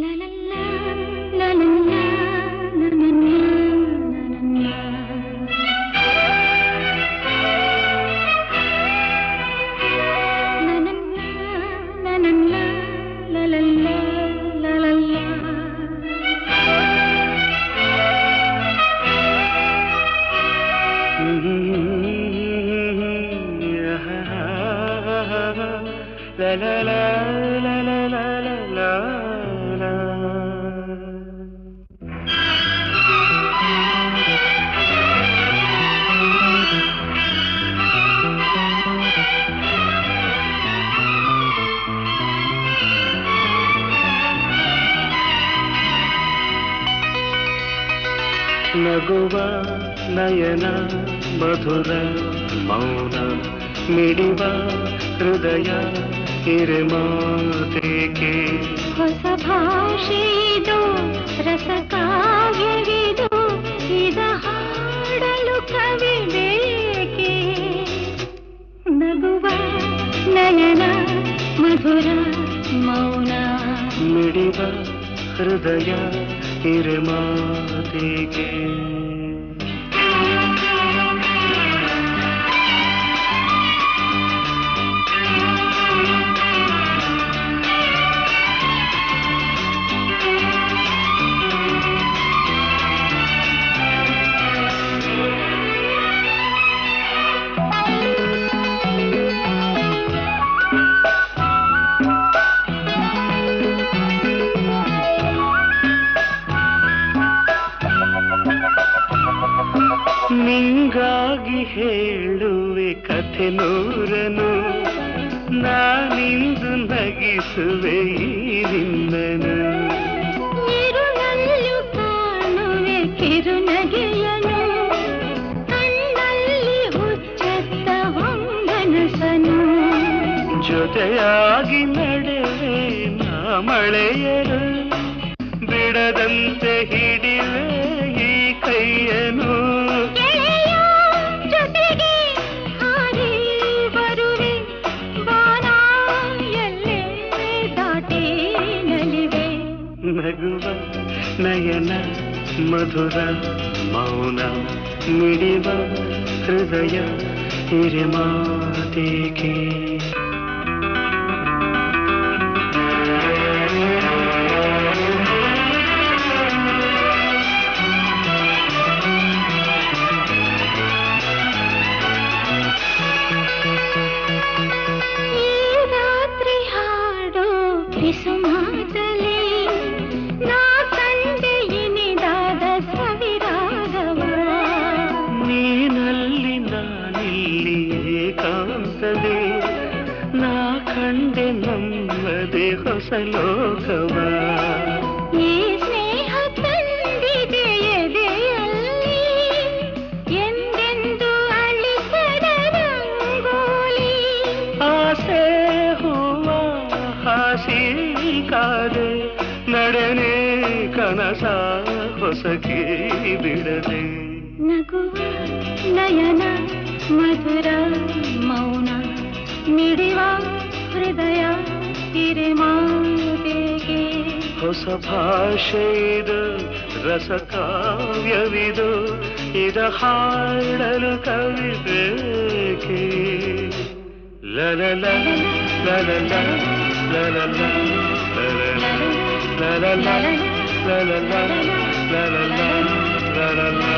La la la la ನಗುವ ನಯನ ಮಧುರ ಮೌನ ಮಿಡಿವ ಹೃದಯ ಹಿರಿಮಾತೆಗೆ. ಹೊಸ ಭಾಷೆಯಿದು ರಸ ಕಾವ್ಯವಿದು ಇದ ಹಾಡಲು ಕವಿ ಬೇಕೆ? ನಗುವ ನಯನ ಮಧುರ ಮೌನ ಮಿಡಿವ ಹೃದಯ किरमा देगे ನಿಂಗಾಗಿ ಹೇಳುವೆ ಕಥೆ ನೂರನು. ನಾನಿಂದು ನಗಿಸುವೆ ನಿನ್ನನು. ಇರುಳಲ್ಲೂ ಕಾಣುವೆ ಕಿರುನಗೆಯನು. ಕಣ್ಣಲ್ಲಿ ಹುಚ್ಚತ್ತ ಹೊಂಗನಸನು ಜೊತೆಯಾಗಿ ನಡೆವೆ ನಾ ಮಳೆಯರು. ಬಿಡದಂತೆ ಹಿಡಿವೆ ಈ ಕೈಯನು. ನಲಿವೆ ನಗುವ ನಯನ ಮಧುರ ಮೌನ ಮಿಡಿವ ಹೃದಯ ಹಿರಿಮಾತೆಗೆ ನಾನಿಲ್ಲಿ ಏಕಾಂತದೆ ನಾ ಕಂಡೆ ನಮ್ಮದೆ ಹೊಸ ಲೋಕವ ಈ ಸ್ನೇಹ ತಂದಿದೆ ಎದೆಯಲ್ಲಿ ಎಂದೆಂದು ಅಳಿಸದ ರಂಗೋಲಿ ಆಸೆ ಹೂವ ಹಾಸಿ ಕಾದೆ ನಡೆನೆ ಕನಸ ಹೊಸಕಿ ಬಿಡದೆ ನಗುವ ನಯನ ಮಧುರ ಮೌನ ಮಿಡಿವ ಹೃದಯ ಹಿರಿಮಾತೆಗೆ ಹೊಸ ಭಾಷೆ ಇದು ರಸ ಕಾವ್ಯವಿದು ಇದ ಹಾಡಲು ಕವಿ ಬೇಕೆ ಲಲ ಲಲ ಲಲ ಲಲ ಲಲ ಲಲ ಲಲ ಲಲ ಲಲ ಲಲ ಲಲ ಲಲ ಲಲ